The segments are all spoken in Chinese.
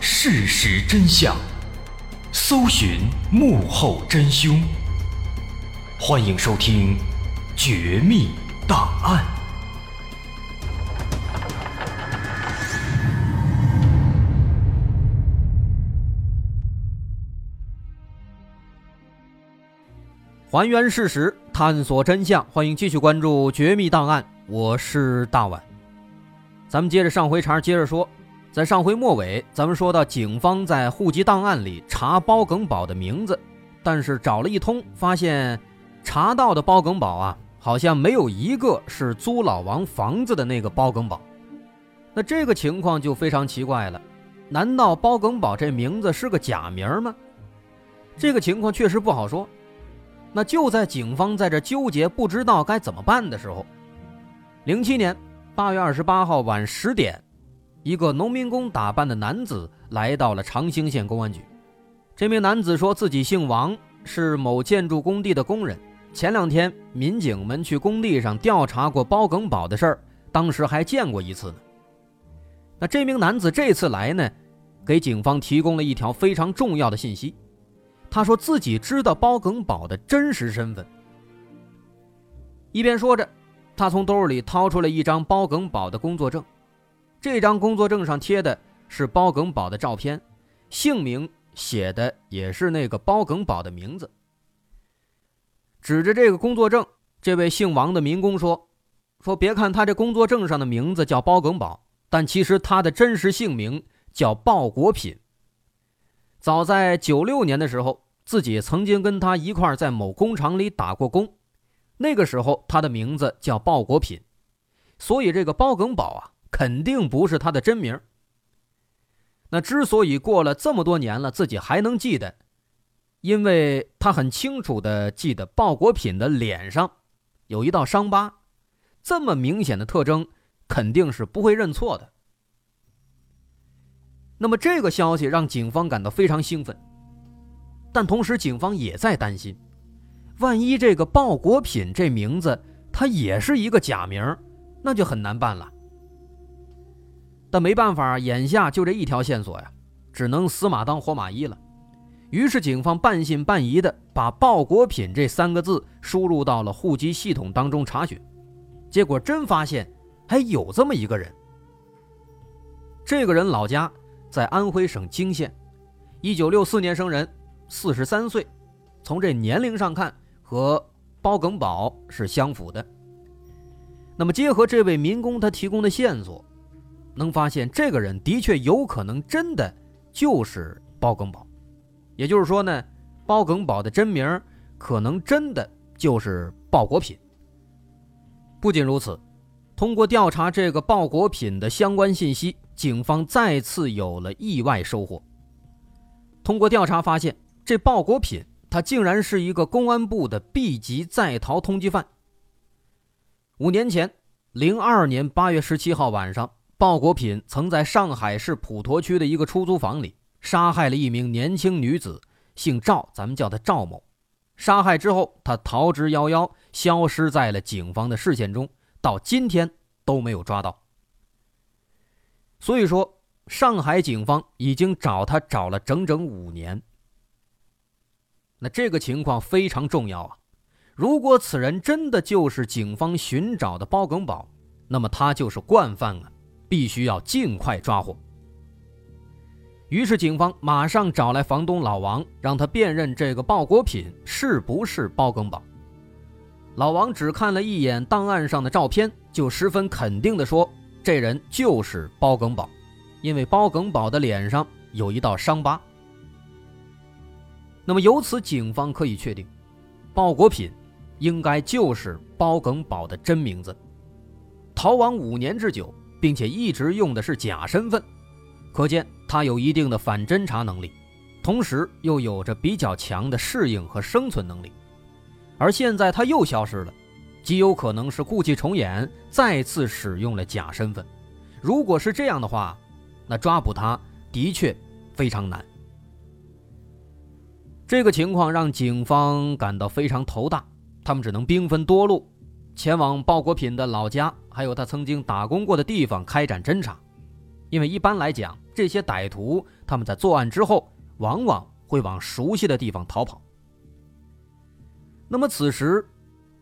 事实真相，搜寻幕后真凶。欢迎收听《绝密档案》，还原事实，探索真相。欢迎继续关注《绝密档案》，我是大碗。咱们接着上回茬，接着说。在上回末尾，咱们说到警方在户籍档案里查包耿宝的名字，但是找了一通，发现查到的包耿宝啊，好像没有一个是租老王房子的那个包耿宝。那这个情况就非常奇怪了，难道包耿宝这名字是个假名吗？这个情况确实不好说。那就在警方在这纠结不知道该怎么办的时候，零七年八月二十八号晚十点。一个农民工打扮的男子来到了长兴县公安局。这名男子说自己姓王，是某建筑工地的工人。前两天民警们去工地上调查过包耿宝的事儿，当时还见过一次呢。那这名男子这次来呢，给警方提供了一条非常重要的信息。他说自己知道包耿宝的真实身份。一边说着，他从兜里掏出了一张包耿宝的工作证。这张工作证上贴的是包耿宝的照片，姓名写的也是那个包耿宝的名字。指着这个工作证，这位姓王的民工说：“说别看他这工作证上的名字叫包耿宝，但其实他的真实姓名叫鲍国品。早在九六年的时候，自己曾经跟他一块在某工厂里打过工，那个时候他的名字叫鲍国品，所以这个包耿宝啊。”肯定不是他的真名。那之所以过了这么多年了，自己还能记得，因为他很清楚的记得鲍国品的脸上有一道伤疤，这么明显的特征，肯定是不会认错的。那么这个消息让警方感到非常兴奋，但同时警方也在担心，万一这个鲍国品这名字他也是一个假名，那就很难办了。但没办法，眼下就这一条线索呀，只能死马当活马医了。于是警方半信半疑的把“鲍国品”这三个字输入到了户籍系统当中查询，结果真发现还有这么一个人。这个人老家在安徽省泾县，一九六四年生人，四十三岁，从这年龄上看和包耿宝是相符的。那么结合这位民工他提供的线索。能发现这个人的确有可能真的就是包耿宝，也就是说呢，包耿宝的真名可能真的就是鲍国品。不仅如此，通过调查这个鲍国品的相关信息，警方再次有了意外收获。通过调查发现，这鲍国品他竟然是一个公安部的 B 级在逃通缉犯。五年前，零二年八月十七号晚上。鲍国品曾在上海市普陀区的一个出租房里杀害了一名年轻女子，姓赵，咱们叫她赵某。杀害之后，他逃之夭夭，消失在了警方的视线中，到今天都没有抓到。所以说，上海警方已经找他找了整整五年。那这个情况非常重要啊！如果此人真的就是警方寻找的包耿宝，那么他就是惯犯啊！必须要尽快抓获。于是，警方马上找来房东老王，让他辨认这个鲍国品是不是包耿宝。老王只看了一眼档案上的照片，就十分肯定地说：“这人就是包耿宝，因为包耿宝的脸上有一道伤疤。”那么，由此警方可以确定，鲍国品应该就是包耿宝的真名字。逃亡五年之久。并且一直用的是假身份，可见他有一定的反侦查能力，同时又有着比较强的适应和生存能力。而现在他又消失了，极有可能是故伎重演，再次使用了假身份。如果是这样的话，那抓捕他的确非常难。这个情况让警方感到非常头大，他们只能兵分多路。前往鲍国品的老家，还有他曾经打工过的地方开展侦查。因为一般来讲，这些歹徒他们在作案之后，往往会往熟悉的地方逃跑。那么此时，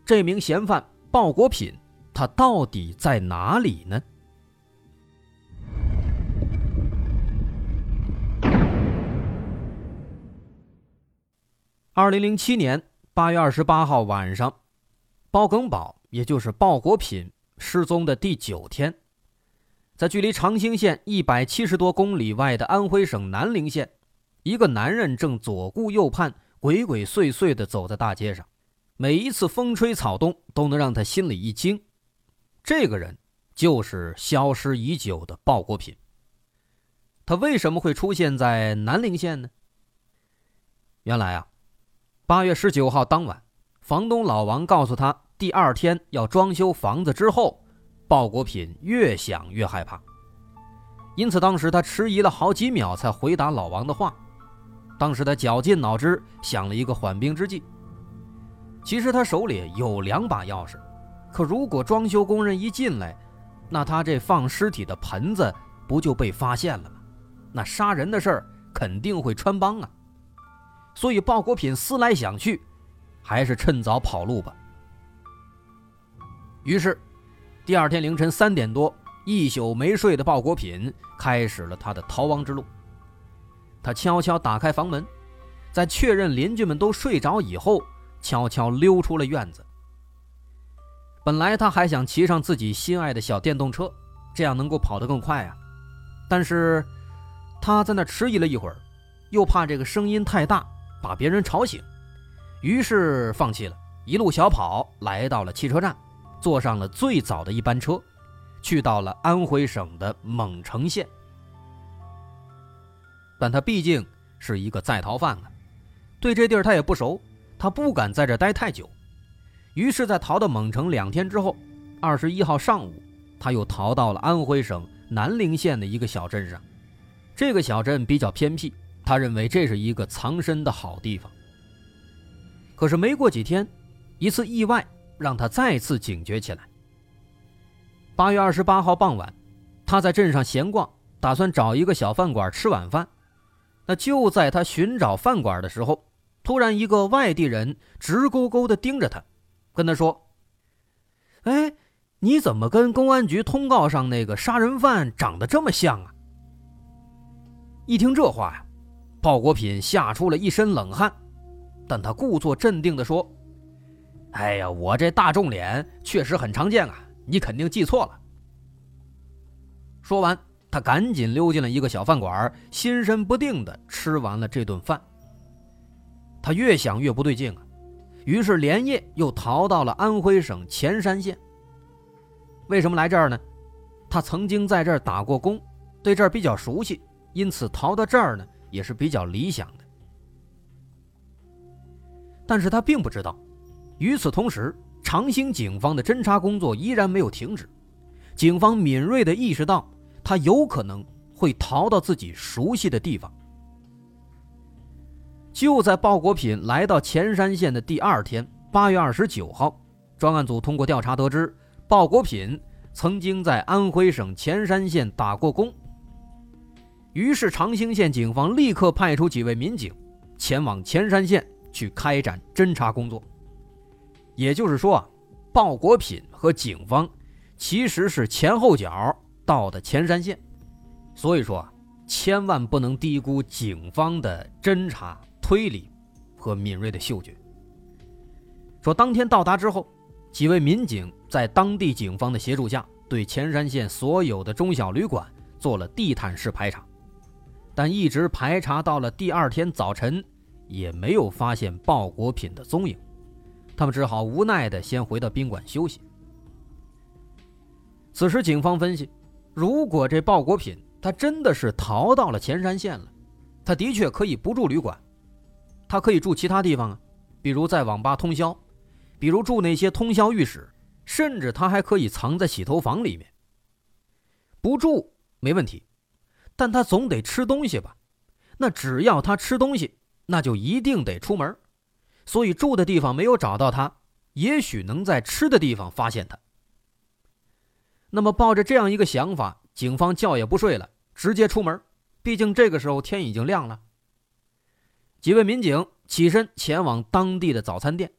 这名嫌犯鲍国品，他到底在哪里呢？二零零七年八月二十八号晚上，包耿宝，也就是鲍国品失踪的第九天，在距离长兴县一百七十多公里外的安徽省南陵县，一个男人正左顾右盼、鬼鬼祟祟地走在大街上，每一次风吹草动都能让他心里一惊。这个人就是消失已久的鲍国品。他为什么会出现在南陵县呢？原来啊。八月十九号当晚，房东老王告诉他，第二天要装修房子。之后，鲍国品越想越害怕，因此当时他迟疑了好几秒才回答老王的话。当时他绞尽脑汁想了一个缓兵之计。其实他手里有两把钥匙，可如果装修工人一进来，那他这放尸体的盆子不就被发现了吗？那杀人的事儿肯定会穿帮啊。所以鲍国品思来想去，还是趁早跑路吧。于是，第二天凌晨三点多，一宿没睡的鲍国品开始了他的逃亡之路。他悄悄打开房门，在确认邻居们都睡着以后，悄悄溜出了院子。本来他还想骑上自己心爱的小电动车，这样能够跑得更快啊。但是，他在那迟疑了一会儿，又怕这个声音太大。把别人吵醒，于是放弃了，一路小跑来到了汽车站，坐上了最早的一班车，去到了安徽省的蒙城县。但他毕竟是一个在逃犯啊，对这地儿他也不熟，他不敢在这待太久，于是，在逃到蒙城两天之后，二十一号上午，他又逃到了安徽省南陵县的一个小镇上，这个小镇比较偏僻。他认为这是一个藏身的好地方。可是没过几天，一次意外让他再次警觉起来。八月二十八号傍晚，他在镇上闲逛，打算找一个小饭馆吃晚饭。那就在他寻找饭馆的时候，突然一个外地人直勾勾地盯着他，跟他说：“哎，你怎么跟公安局通告上那个杀人犯长得这么像啊？”一听这话呀。鲍国品吓出了一身冷汗，但他故作镇定地说：“哎呀，我这大众脸确实很常见啊，你肯定记错了。”说完，他赶紧溜进了一个小饭馆，心神不定地吃完了这顿饭。他越想越不对劲啊，于是连夜又逃到了安徽省潜山县。为什么来这儿呢？他曾经在这儿打过工，对这儿比较熟悉，因此逃到这儿呢。也是比较理想的，但是他并不知道，与此同时，长兴警方的侦查工作依然没有停止。警方敏锐地意识到，他有可能会逃到自己熟悉的地方。就在鲍国品来到潜山县的第二天，八月二十九号，专案组通过调查得知，鲍国品曾经在安徽省潜山县打过工。于是，长兴县警方立刻派出几位民警，前往潜山县去开展侦查工作。也就是说啊，鲍国品和警方其实是前后脚到的潜山县。所以说啊，千万不能低估警方的侦查推理和敏锐的嗅觉。说当天到达之后，几位民警在当地警方的协助下，对潜山县所有的中小旅馆做了地毯式排查。但一直排查到了第二天早晨，也没有发现鲍国品的踪影，他们只好无奈的先回到宾馆休息。此时，警方分析，如果这鲍国品他真的是逃到了潜山县了，他的确可以不住旅馆，他可以住其他地方啊，比如在网吧通宵，比如住那些通宵浴室，甚至他还可以藏在洗头房里面。不住没问题。但他总得吃东西吧？那只要他吃东西，那就一定得出门。所以住的地方没有找到他，也许能在吃的地方发现他。那么抱着这样一个想法，警方觉也不睡了，直接出门，毕竟这个时候天已经亮了。几位民警起身前往当地的早餐店。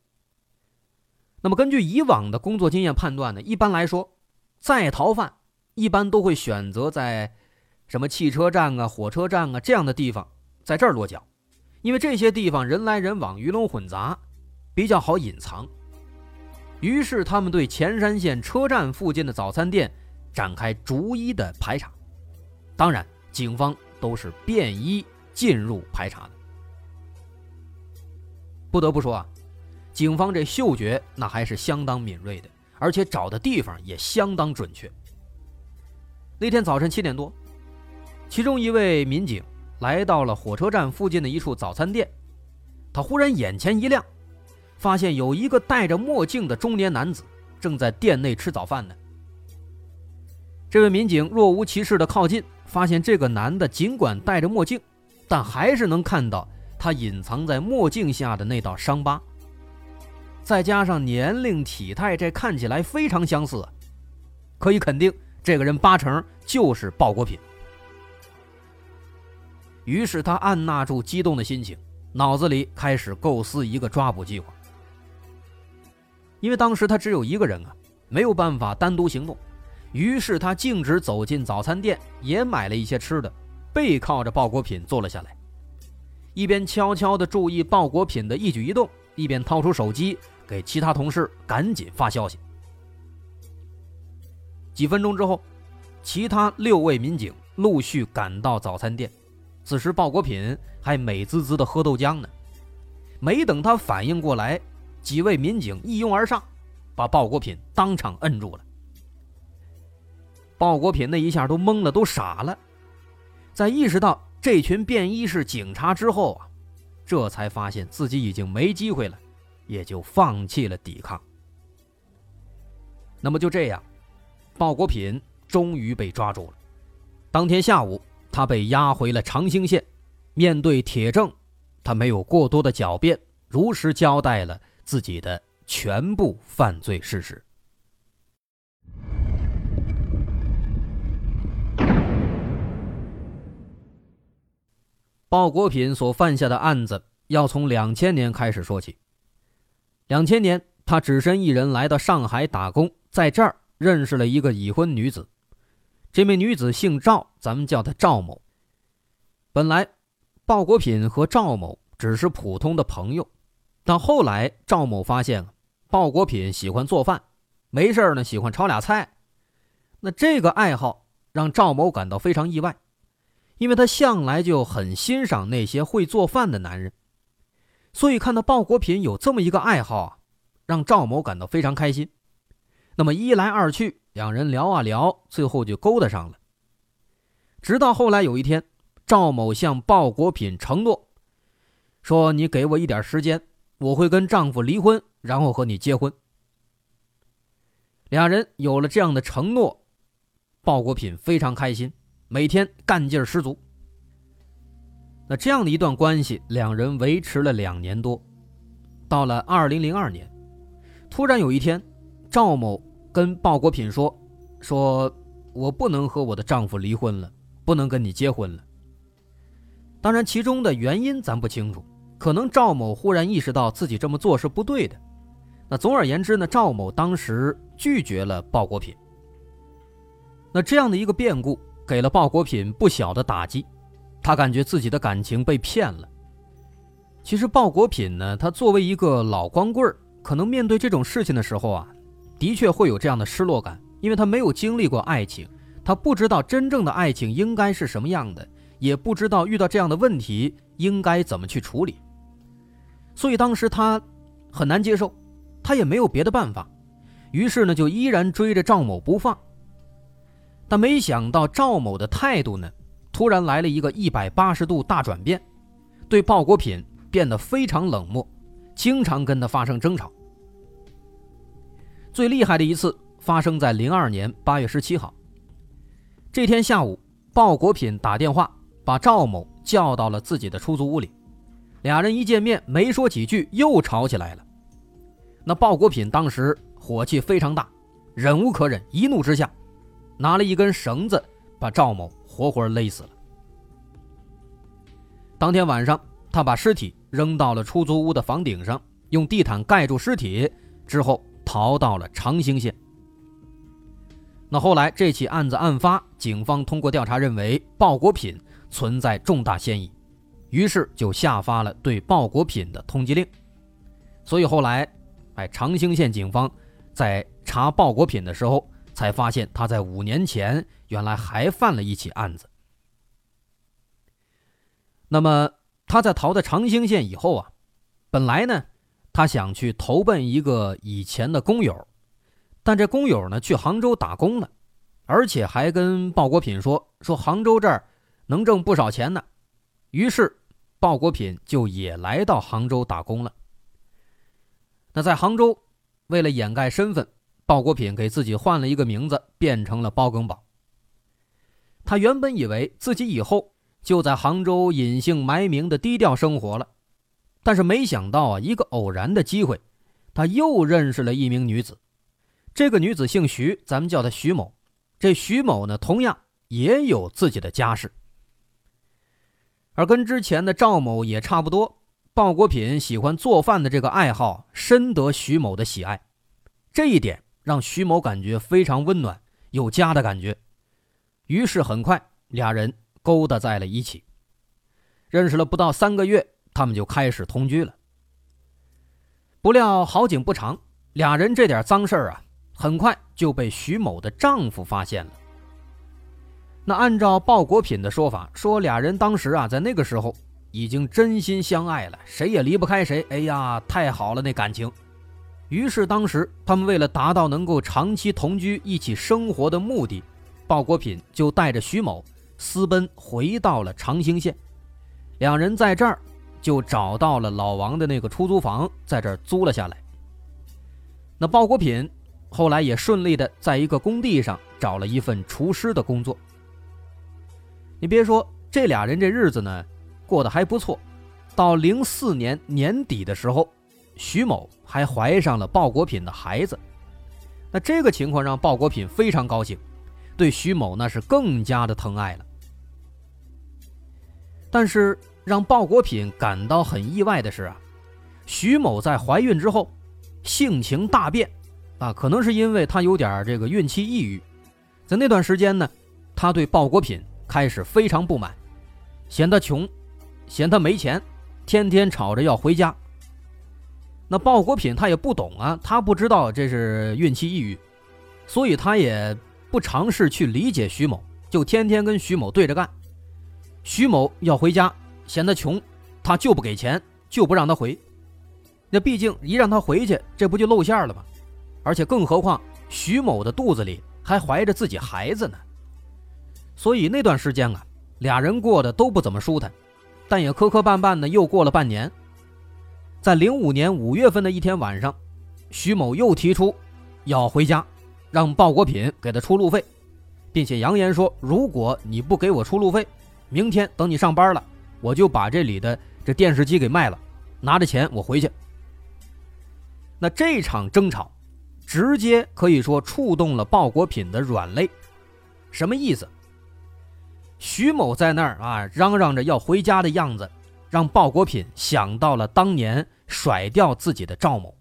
那么，根据以往的工作经验判断呢，一般来说，在逃犯一般都会选择在什么汽车站啊、火车站啊这样的地方，在这儿落脚，因为这些地方人来人往、鱼龙混杂，比较好隐藏。于是，他们对潜山县车站附近的早餐店展开逐一的排查。当然，警方都是便衣进入排查的。不得不说啊。警方这嗅觉那还是相当敏锐的，而且找的地方也相当准确。那天早晨七点多，其中一位民警来到了火车站附近的一处早餐店，他忽然眼前一亮，发现有一个戴着墨镜的中年男子正在店内吃早饭呢。这位民警若无其事地靠近，发现这个男的尽管戴着墨镜，但还是能看到他隐藏在墨镜下的那道伤疤。再加上年龄、体态，这看起来非常相似，可以肯定这个人八成就是鲍国品。于是他按捺住激动的心情，脑子里开始构思一个抓捕计划。因为当时他只有一个人啊，没有办法单独行动，于是他径直走进早餐店，也买了一些吃的，背靠着鲍国品坐了下来，一边悄悄地注意鲍国品的一举一动，一边掏出手机。给其他同事赶紧发消息。几分钟之后，其他六位民警陆续赶到早餐店。此时，鲍国品还美滋滋的喝豆浆呢。没等他反应过来，几位民警一拥而上，把鲍国品当场摁住了。鲍国品那一下都懵了，都傻了。在意识到这群便衣是警察之后啊，这才发现自己已经没机会了。也就放弃了抵抗。那么就这样，鲍国品终于被抓住了。当天下午，他被押回了长兴县。面对铁证，他没有过多的狡辩，如实交代了自己的全部犯罪事实。鲍国品所犯下的案子，要从两千年开始说起。两千年，他只身一人来到上海打工，在这儿认识了一个已婚女子。这名女子姓赵，咱们叫她赵某。本来，鲍国品和赵某只是普通的朋友，但后来赵某发现鲍国品喜欢做饭，没事呢喜欢炒俩菜。那这个爱好让赵某感到非常意外，因为他向来就很欣赏那些会做饭的男人。所以看到鲍国品有这么一个爱好啊，让赵某感到非常开心。那么一来二去，两人聊啊聊，最后就勾搭上了。直到后来有一天，赵某向鲍国品承诺，说：“你给我一点时间，我会跟丈夫离婚，然后和你结婚。”两人有了这样的承诺，鲍国品非常开心，每天干劲十足。那这样的一段关系，两人维持了两年多。到了二零零二年，突然有一天，赵某跟鲍国品说：“说我不能和我的丈夫离婚了，不能跟你结婚了。”当然，其中的原因咱不清楚，可能赵某忽然意识到自己这么做是不对的。那总而言之呢，赵某当时拒绝了鲍国品。那这样的一个变故，给了鲍国品不小的打击。他感觉自己的感情被骗了。其实鲍国品呢，他作为一个老光棍可能面对这种事情的时候啊，的确会有这样的失落感，因为他没有经历过爱情，他不知道真正的爱情应该是什么样的，也不知道遇到这样的问题应该怎么去处理。所以当时他很难接受，他也没有别的办法，于是呢，就依然追着赵某不放。但没想到赵某的态度呢？突然来了一个一百八十度大转变，对鲍国品变得非常冷漠，经常跟他发生争吵。最厉害的一次发生在零二年八月十七号。这天下午，鲍国品打电话把赵某叫到了自己的出租屋里，俩人一见面没说几句又吵起来了。那鲍国品当时火气非常大，忍无可忍，一怒之下，拿了一根绳子把赵某。活活勒死了。当天晚上，他把尸体扔到了出租屋的房顶上，用地毯盖住尸体，之后逃到了长兴县。那后来这起案子案发，警方通过调查认为鲍国品存在重大嫌疑，于是就下发了对鲍国品的通缉令。所以后来，哎，长兴县警方在查鲍国品的时候，才发现他在五年前原来还犯了一起案子。那么他在逃到长兴县以后啊，本来呢，他想去投奔一个以前的工友，但这工友呢去杭州打工了，而且还跟鲍国品说说杭州这儿能挣不少钱呢，于是鲍国品就也来到杭州打工了。那在杭州，为了掩盖身份，鲍国品给自己换了一个名字，变成了包更宝。他原本以为自己以后。就在杭州隐姓埋名的低调生活了，但是没想到啊，一个偶然的机会，他又认识了一名女子。这个女子姓徐，咱们叫她徐某。这徐某呢，同样也有自己的家室，而跟之前的赵某也差不多。鲍国品喜欢做饭的这个爱好，深得徐某的喜爱，这一点让徐某感觉非常温暖，有家的感觉。于是很快，俩人。勾搭在了一起，认识了不到三个月，他们就开始同居了。不料好景不长，俩人这点脏事儿啊，很快就被徐某的丈夫发现了。那按照鲍国品的说法，说俩人当时啊，在那个时候已经真心相爱了，谁也离不开谁。哎呀，太好了，那感情。于是当时他们为了达到能够长期同居、一起生活的目的，鲍国品就带着徐某。私奔回到了长兴县，两人在这儿就找到了老王的那个出租房，在这儿租了下来。那鲍国品后来也顺利的在一个工地上找了一份厨师的工作。你别说，这俩人这日子呢过得还不错。到零四年年底的时候，徐某还怀上了鲍国品的孩子。那这个情况让鲍国品非常高兴，对徐某那是更加的疼爱了。但是让鲍国品感到很意外的是啊，徐某在怀孕之后性情大变，啊，可能是因为她有点这个孕期抑郁，在那段时间呢，她对鲍国品开始非常不满，嫌他穷，嫌他没钱，天天吵着要回家。那鲍国品他也不懂啊，他不知道这是孕期抑郁，所以他也不尝试去理解徐某，就天天跟徐某对着干。徐某要回家，嫌他穷，他就不给钱，就不让他回。那毕竟一让他回去，这不就露馅了吗？而且更何况徐某的肚子里还怀着自己孩子呢。所以那段时间啊，俩人过得都不怎么舒坦，但也磕磕绊绊的又过了半年。在零五年五月份的一天晚上，徐某又提出要回家，让鲍国品给他出路费，并且扬言说：“如果你不给我出路费，”明天等你上班了，我就把这里的这电视机给卖了，拿着钱我回去。那这场争吵，直接可以说触动了鲍国品的软肋。什么意思？徐某在那儿啊，嚷嚷着要回家的样子，让鲍国品想到了当年甩掉自己的赵某。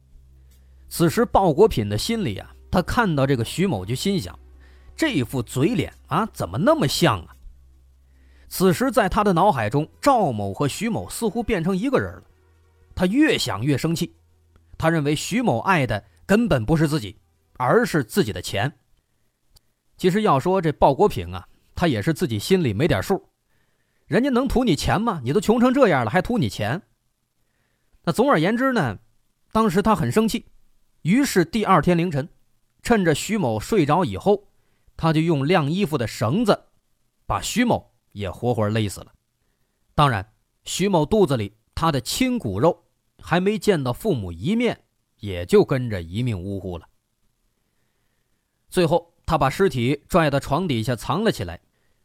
此时鲍国品的心里啊，他看到这个徐某就心想：这副嘴脸啊，怎么那么像啊？此时，在他的脑海中，赵某和徐某似乎变成一个人了。他越想越生气，他认为徐某爱的根本不是自己，而是自己的钱。其实要说这鲍国平啊，他也是自己心里没点数。人家能图你钱吗？你都穷成这样了，还图你钱？那总而言之呢，当时他很生气，于是第二天凌晨，趁着徐某睡着以后，他就用晾衣服的绳子把徐某。也活活累死了。当然，徐某肚子里他的亲骨肉还没见到父母一面，也就跟着一命呜呼了。最后，他把尸体拽到床底下藏了起来，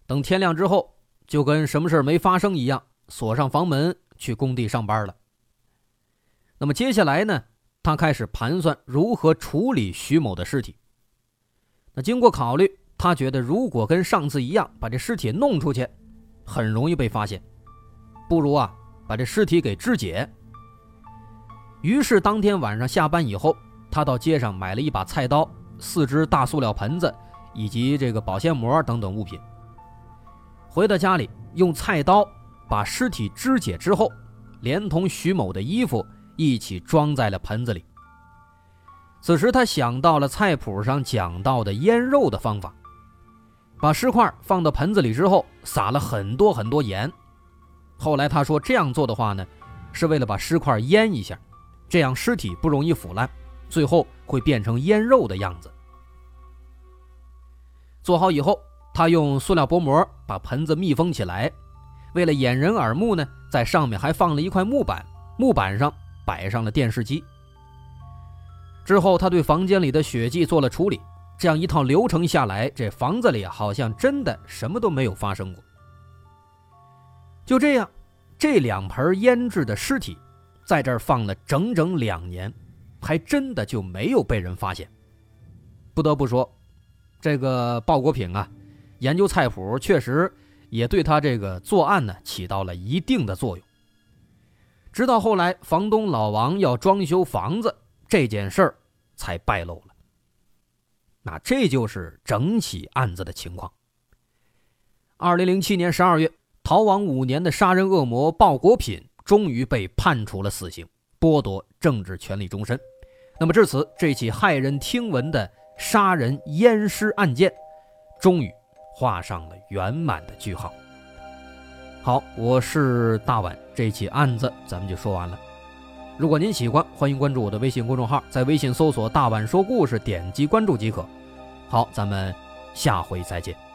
等天亮之后，就跟什么事没发生一样，锁上房门去工地上班了。那么接下来呢？他开始盘算如何处理徐某的尸体。那经过考虑。他觉得如果跟上次一样把这尸体弄出去，很容易被发现，不如啊把这尸体给肢解。于是当天晚上下班以后，他到街上买了一把菜刀、四只大塑料盆子以及这个保鲜膜等等物品。回到家里，用菜刀把尸体肢解之后，连同徐某的衣服一起装在了盆子里。此时他想到了菜谱上讲到的腌肉的方法，把尸块放到盆子里之后，撒了很多很多盐。后来他说这样做的话呢，是为了把尸块腌一下，这样尸体不容易腐烂，最后会变成腌肉的样子。做好以后，他用塑料薄膜把盆子密封起来，为了掩人耳目呢，在上面还放了一块木板，木板上摆上了电视机。之后，他对房间里的血迹做了处理，这样一套流程下来，这房子里好像真的什么都没有发生过。就这样，这两盆腌制的尸体，在这儿放了整整两年，还真的就没有被人发现。不得不说，这个鲍国平啊，研究菜谱确实也对他这个作案呢起到了一定的作用。直到后来，房东老王要装修房子。这件事儿才败露了。那这就是整起案子的情况。二零零七年十二月，逃亡五年的杀人恶魔鲍国品终于被判处了死刑，剥夺政治权利终身。那么至此，这起骇人听闻的杀人淹尸案件，终于画上了圆满的句号。好，我是大碗，这起案子咱们就说完了。如果您喜欢，欢迎关注我的微信公众号，在微信搜索“大碗说故事”，点击关注即可。好，咱们下回再见。